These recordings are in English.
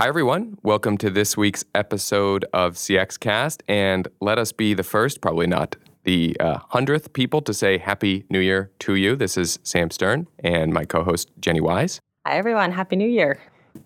Hi, everyone. Welcome to this week's episode of CX Cast. And let us be the first, probably not the uh, hundredth people to say Happy New Year to you. This is Sam Stern and my co host, Jenny Wise. Hi, everyone. Happy New Year.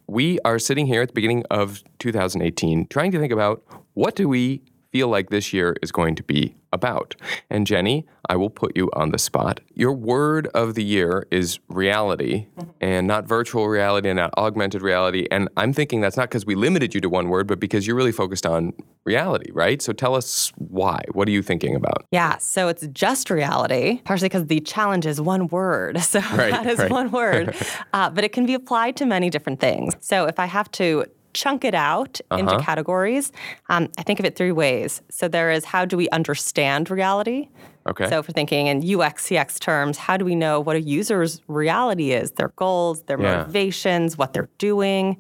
We are sitting here at the beginning of 2018 trying to think about what do we feel like this year is going to be about. And Jenny, I will put you on the spot. Your word of the year is reality and not virtual reality and not augmented reality. And I'm thinking that's not because we limited you to one word, but because you're really focused on reality, right? So tell us why. What are you thinking about? Yeah, so it's just reality, partially because the challenge is one word. So Right, that is right. one word. uh, but it can be applied to many different things. So if I have to chunk it out into Uh-huh. categories, um, I think of it three ways. So there is how do we understand reality? Okay. So if we're thinking in UX, CX terms, how do we know what a user's reality is, their goals, their Yeah. motivations, what they're doing?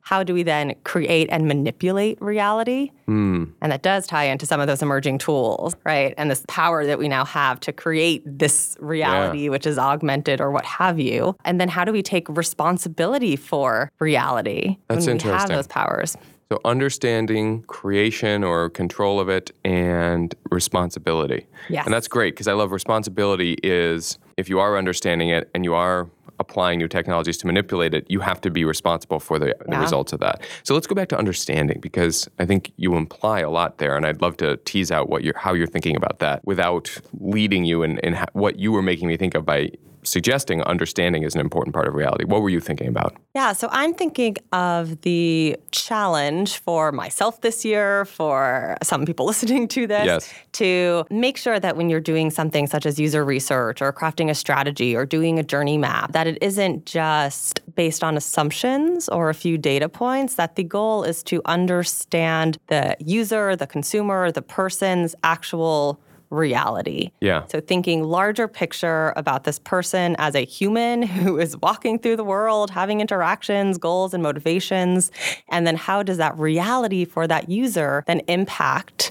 How do we then create and manipulate reality? Hmm. And that does tie into some of those emerging tools, right? And this power that we now have to create this reality, which is augmented or what have you. And then how do we take responsibility for reality That's when we have those powers? So understanding creation or control of it and responsibility. Yes. And that's great because I love responsibility is if you are understanding it and you are applying new technologies to manipulate it, you have to be responsible for the, the results of that. So let's go back to understanding because I think you imply a lot there and I'd love to tease out what you're how you're thinking about that without leading you in, in ha- what you were making me think of by suggesting understanding is an important part of reality. What were you thinking about? Yeah, so I'm thinking of the challenge for myself this year, for some people listening to this, Yes. to make sure that when you're doing something such as user research or crafting a strategy or doing a journey map, that it isn't just based on assumptions or a few data points, that the goal is to understand the user, the consumer, the person's actual reality. Yeah. So thinking larger picture about this person as a human who is walking through the world, having interactions, goals and motivations, and then how does that reality for that user then impact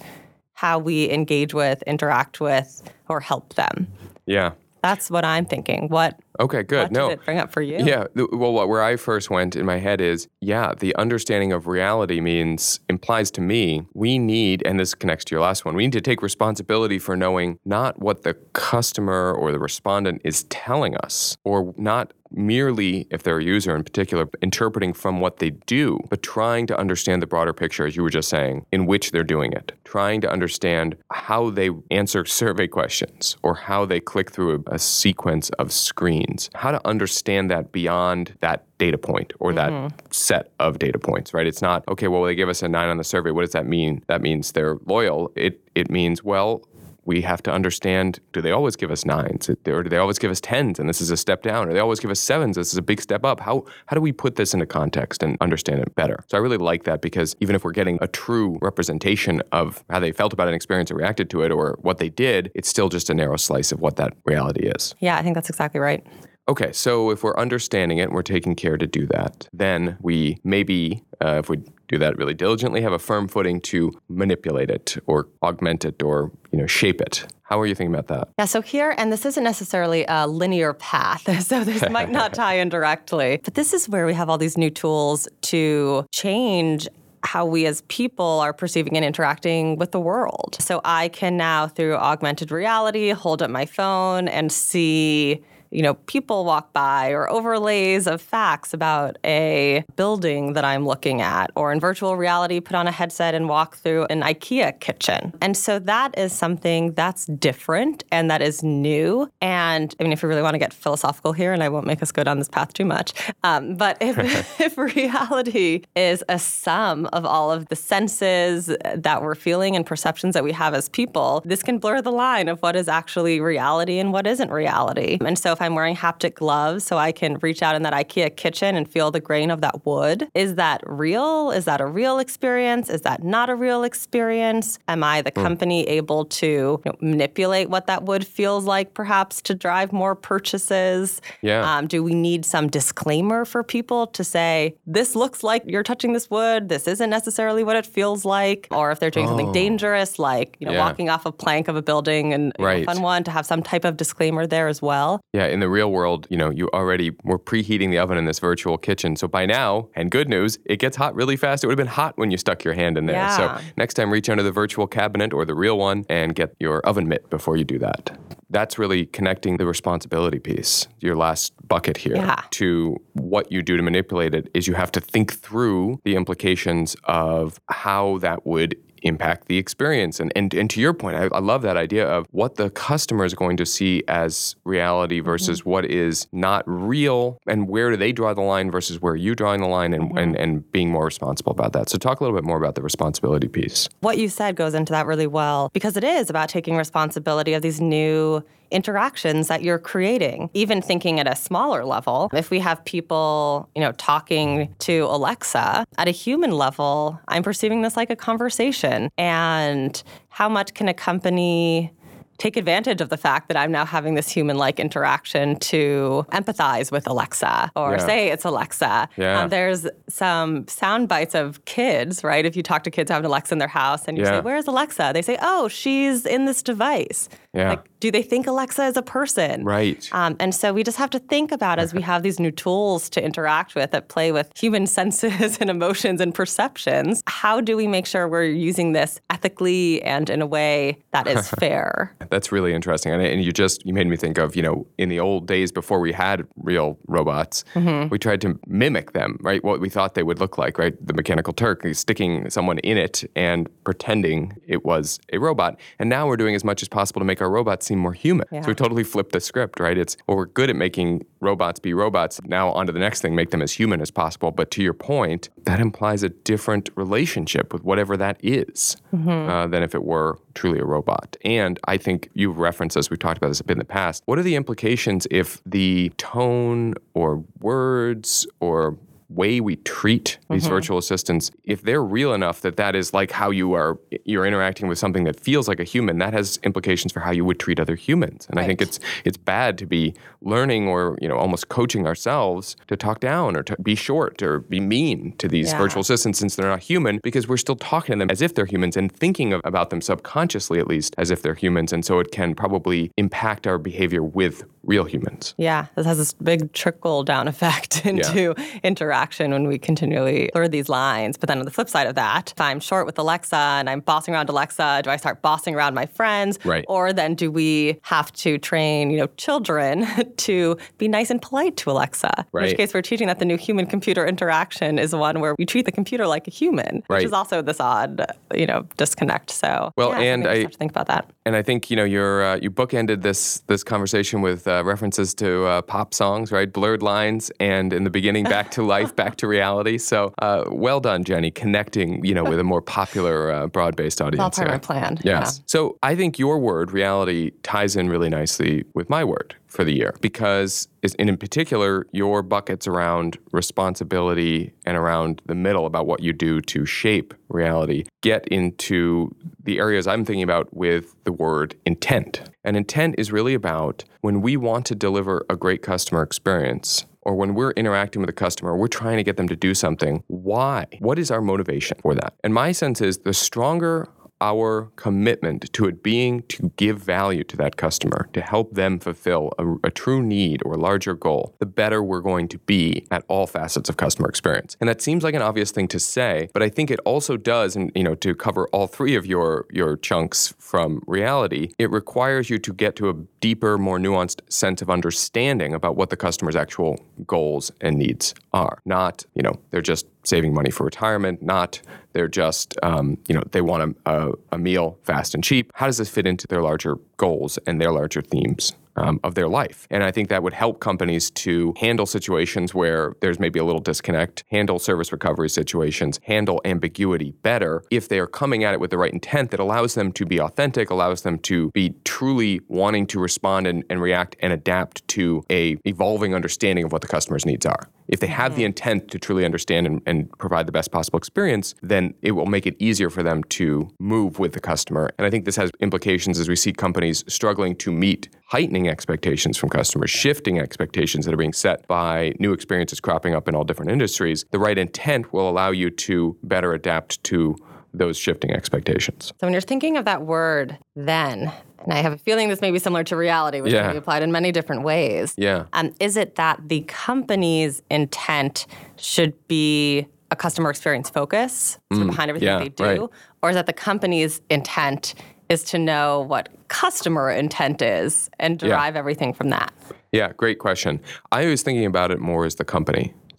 how we engage with, interact with, or help them? Yeah. That's what I'm thinking. What, Okay, good. what no. bring up for you? Yeah. Well, what, where I first went in my head is, yeah, the understanding of reality means, implies to me, we need, and this connects to your last one, we need to take responsibility for knowing not what the customer or the respondent is telling us, or not merely, if they're a user in particular, interpreting from what they do, but trying to understand the broader picture, as you were just saying, in which they're doing it. Trying to understand how they answer survey questions or how they click through a, a sequence of screens. How to understand that beyond that data point or that mm-hmm. set of data points, right? It's not, okay, well, they give us a nine on the survey. What does that mean? That means they're loyal. It, it means, well, we have to understand do they always give us nines? Or do they always give us tens and this is a step down? Or they always give us sevens this is a big step up? How how do we put this into context and understand it better? So i really like that because even if we're getting a true representation of how they felt about an experience or reacted to it or what they did it's still just a narrow slice of what that reality is. Yeah, I think that's exactly right. Okay, so if we're understanding it and we're taking care to do that, then we maybe, uh, if we do that really diligently, have a firm footing to manipulate it or augment it or you know shape it. How are you thinking about that? Yeah, so here, and this isn't necessarily a linear path, so this might not tie in directly, but this is where we have all these new tools to change how we as people are perceiving and interacting with the world. So I can now, through augmented reality, hold up my phone and see you know, people walk by or overlays of facts about a building that I'm looking at, or in virtual reality, put on a headset and walk through an IKEA kitchen. And so that is something that's different and that is new. And I mean, if we really want to get philosophical here, and I won't make us go down this path too much, um, but if, if reality is a sum of all of the senses that we're feeling and perceptions that we have as people, this can blur the line of what is actually reality and what isn't reality. And so if I'm wearing haptic gloves so I can reach out in that IKEA kitchen and feel the grain of that wood, is that real? Is that a real experience? Is that not a real experience? Am I, the company, able to you know, manipulate what that wood feels like perhaps to drive more purchases? Yeah. Um, do we need some disclaimer for people to say, this looks like you're touching this wood, this isn't necessarily what it feels like? Or if they're doing something dangerous, like you know, Yeah. walking off a plank of a building and you know, Right. a fun one, to have some type of disclaimer there as well. Yeah, in the real world, you know, you already were preheating the oven in this virtual kitchen. So by now, and good news, it gets hot really fast. It would have been hot when you stuck your hand in there. Yeah. So next time, reach under the virtual cabinet or the real one and get your oven mitt before you do that. That's really connecting the responsibility piece, your last bucket here, Yeah. to what you do to manipulate it is you have to think through the implications of how that would impact the experience. And, and, and to your point, I, I love that idea of what the customer is going to see as reality mm-hmm. versus what is not real and where do they draw the line versus where you drawing the line and, and, mm-hmm. and being more responsible about that. So talk a little bit more about the responsibility piece. What you said goes into that really well because it is about taking responsibility of these new interactions that you're creating even thinking at a smaller level if we have people you know talking to alexa at a human level i'm perceiving this like a conversation and how much can a company take advantage of the fact that I'm now having this human like interaction to empathize with Alexa or Yeah. say it's Alexa. Yeah. Um, there's some sound bites of kids, right? If you talk to kids who have an Alexa in their house and you Yeah. say, Where's Alexa? They say, Oh, she's in this device. Yeah. Like, do they think Alexa is a person? Right. Um, and so we just have to think about as we have these new tools to interact with that play with human senses and emotions and perceptions, how do we make sure we're using this ethically and in a way that is fair? That's really interesting. And, and you just you made me think of, you know, in the old days before we had real robots, we tried to mimic them, right? What we thought they would look like, right? The mechanical Turk, sticking someone in it and pretending it was a robot. And now we're doing as much as possible to make our robots seem more human. Yeah. So we totally flipped the script, right? It's well, we're good at making robots be robots. Now on to the next thing, make them as human as possible. But to your point, that implies a different relationship with whatever that is, uh, than if it were truly a robot. And I think you've referenced this, we've talked about this a bit in the past. What are the implications if the tone or words or way we treat these mm-hmm. virtual assistants if they're real enough that that is like how you are you're interacting with something that feels like a human that has implications for how you would treat other humans. And i think it's it's bad to be learning or you know almost coaching ourselves to talk down or to be short or be mean to these Yeah. virtual assistants since they're not human because we're still talking to them as if they're humans and thinking of, about them subconsciously at least as if they're humans. And so it can probably impact our behavior with real humans Yeah, this has this big trickle down effect into interaction when we continually blur these lines. But then on the flip side of that, if I'm short with Alexa and I'm bossing around Alexa, do I start bossing around my friends? Right. Or then do we have to train, you know, children to be nice and polite to Alexa? Right. In which case we're teaching that the new human computer interaction is one where we treat the computer like a human, Right. which is also this odd, you know, disconnect. So Well, yeah, and just I- have to think about that. And I think you know you're uh, you bookended this this conversation with uh, references to uh, pop songs, right? Blurred lines, and in the beginning, back to life, back to reality. So uh, well done, Jenny, connecting you know with a more popular uh, broad based audience. all part of my plan, Yes. So I think your word reality ties in really nicely with my word for the year because in particular your buckets around responsibility and around the middle about what you do to shape reality get into the areas I'm thinking about with the word intent. And intent is really about when we want to deliver a great customer experience or when we're interacting with a customer, we're trying to get them to do something. Why? What is our motivation for that? And my sense is the stronger our commitment to it being to give value to that customer, to help them fulfill a, a true need or larger goal, the better we're going to be at all facets of customer experience. And that seems like an obvious thing to say, but I think it also does, and you know, to cover all three of your your chunks from reality, it requires you to get to a deeper, more nuanced sense of understanding about what the customer's actual goals and needs are. Not, you know, they're just saving money for retirement, not they're just, um, you know, they want a, a, a meal fast and cheap. How does this fit into their larger goals and their larger themes? Um, of their life. And I think that would help companies to handle situations where there's maybe a little disconnect, handle service recovery situations, handle ambiguity better if they are coming at it with the right intent that allows them to be authentic, allows them to be truly wanting to respond and, and react and adapt to a evolving understanding of what the customer's needs are. If they have the mm-hmm. intent to truly understand and, and provide the best possible experience, then it will make it easier for them to move with the customer. And I think this has implications as we see companies struggling to meet heightening expectations from customers, shifting expectations that are being set by new experiences cropping up in all different industries. The right intent will allow you to better adapt to those shifting expectations. So when you're thinking of that word, then, and I have a feeling this may be similar to reality, which Yeah. can be applied in many different ways. Yeah. Um, is it that the company's intent should be a customer experience focus sort of behind everything yeah, they do? right. Or is that the company's intent is to know what customer intent is and derive everything from that? Yeah, great question. I was thinking about it more as the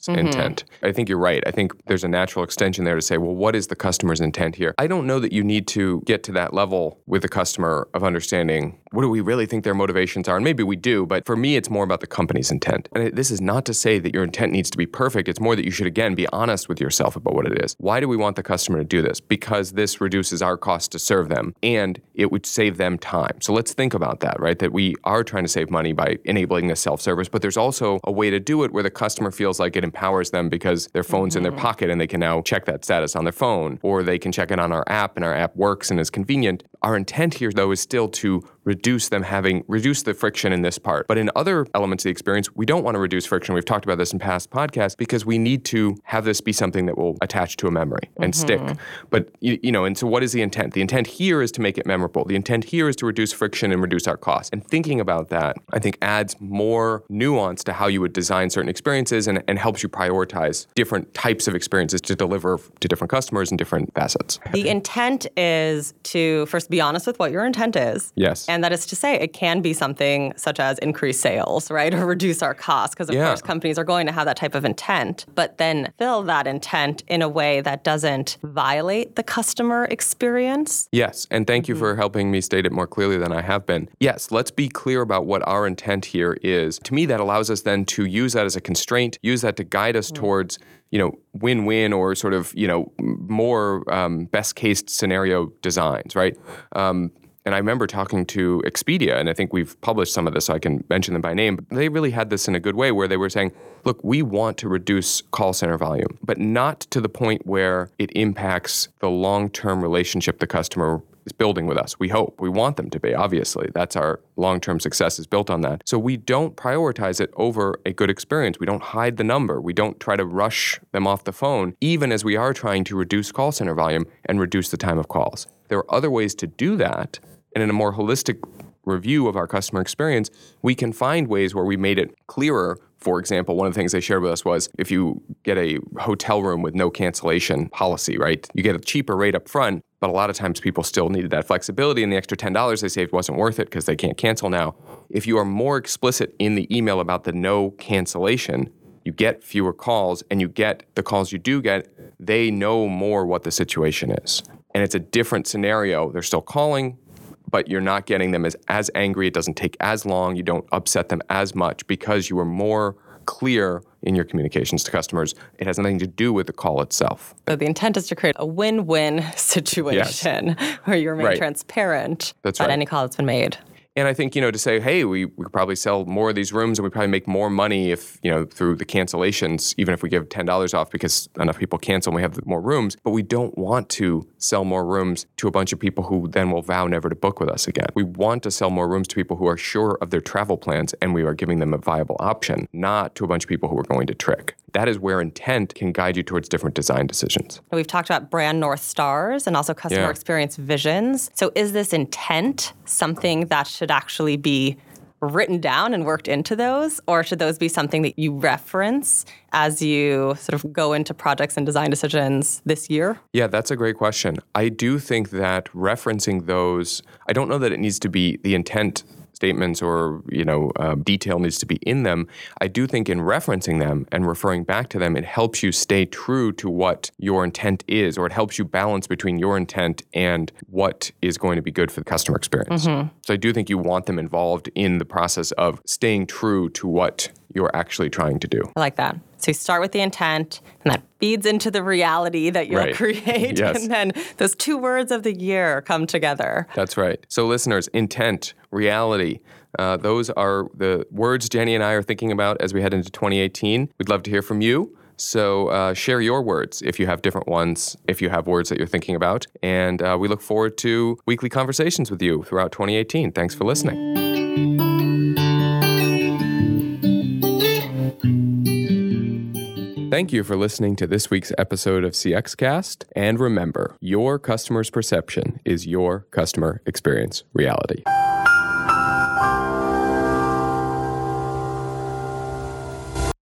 company's mm-hmm. intent. I think you're right. I think there's a natural extension there to say, well, what is the customer's intent here? I don't know that you need to get to that level with the customer of understanding what do we really think their motivations are. And maybe we do, but for me, it's more about the company's intent. And this is not to say that your intent needs to be perfect. It's more that you should, again, be honest with yourself about what it is. Why do we want the customer to do this? Because this reduces our cost to serve them and it would save them time. So let's think about that, right? That we are trying to save money by enabling this self service, but there's also a way to do it where the customer feels like it empowers them because their phone's in their mm-hmm. pocket and they can now check that status on their phone or they can check it on our app and our app works and is convenient. Our intent here, though, is still to reduce them having reduce the friction in this part. But in other elements of the experience, we don't want to reduce friction. We've talked about this in past podcasts because we need to have this be something that will attach to a memory and mm-hmm. stick. But you, you know, and so what is the intent? The intent here is to make it memorable. The intent here is to reduce friction and reduce our costs. And thinking about that, I think adds more nuance to how you would design certain experiences and, and helps you prioritize different types of experiences to deliver to different customers and different facets. The intent is to first be honest with what your intent is. Yes. And that is to say, it can be something such as increase sales, right? Or reduce our costs. Because, of Yeah. course, companies are going to have that type of intent, but then fill that intent in a way that doesn't violate the customer experience. Yes, and thank you for helping me state it more clearly than I have been. Yes, let's be clear about what our intent here is. To me, that allows us then to use that as a constraint, use that to guide us towards, you know, win-win or sort of, you know, more um, best-case scenario designs, right? Um, and I remember talking to Expedia, and I think we've published some of this, so I can mention them by name. But they really had this in a good way where they were saying, look, we want to reduce call center volume, but not to the point where it impacts the long term relationship the customer is building with us. We hope. We want them to be, obviously. That's our long term success is built on that. So we don't prioritize it over a good experience. We don't hide the number. We don't try to rush them off the phone, even as we are trying to reduce call center volume and reduce the time of calls. There are other ways to do that. And in a more holistic review of our customer experience, we can find ways where we made it clearer. For example, one of the things they shared with us was if you get a hotel room with no cancellation policy, right? You get a cheaper rate up front, but a lot of times people still needed that flexibility and the extra $10 they saved wasn't worth it because they can't cancel now. If you are more explicit in the email about the no cancellation, you get fewer calls and you get the calls you do get, they know more what the situation is. And it's a different scenario. They're still calling, but you're not getting them as, as angry. It doesn't take as long. You don't upset them as much because you are more clear in your communications to customers. It has nothing to do with the call itself. So the intent is to create a win win situation where you remain Right. transparent That's about right. any call that's been made. And I think, you know, to say, hey, we, we could probably sell more of these rooms and we probably make more money if, you know, through the cancellations, even if we give $10 off because enough people cancel and we have more rooms. But we don't want to sell more rooms to a bunch of people who then will vow never to book with us again. We want to sell more rooms to people who are sure of their travel plans and we are giving them a viable option, not to a bunch of people who are going to trick. That is where intent can guide you towards different design decisions. We've talked about brand North Stars and also customer Yeah. experience visions. So, is this intent something that should actually be written down and worked into those? Or should those be something that you reference as you sort of go into projects and design decisions this year? Yeah, that's a great question. I do think that referencing those, I don't know that it needs to be the intent statements or you know uh, detail needs to be in them. I do think in referencing them and referring back to them, it helps you stay true to what your intent is, or it helps you balance between your intent and what is going to be good for the customer experience. So I do think you want them involved in the process of staying true to what you're actually trying to do. I like that. So you start with the intent, and that feeds into the reality that you'll Right. create. Yes. And then those two words of the year come together. That's right. So, listeners, intent, reality, uh, those are the words Jenny and I are thinking about as we head into 2018. We'd love to hear from you. So, uh, share your words if you have different ones, if you have words that you're thinking about. And uh, we look forward to weekly conversations with you throughout 2018. Thanks for listening. Thank you for listening to this week's episode of CXCast. And remember, your customer's perception is your customer experience reality.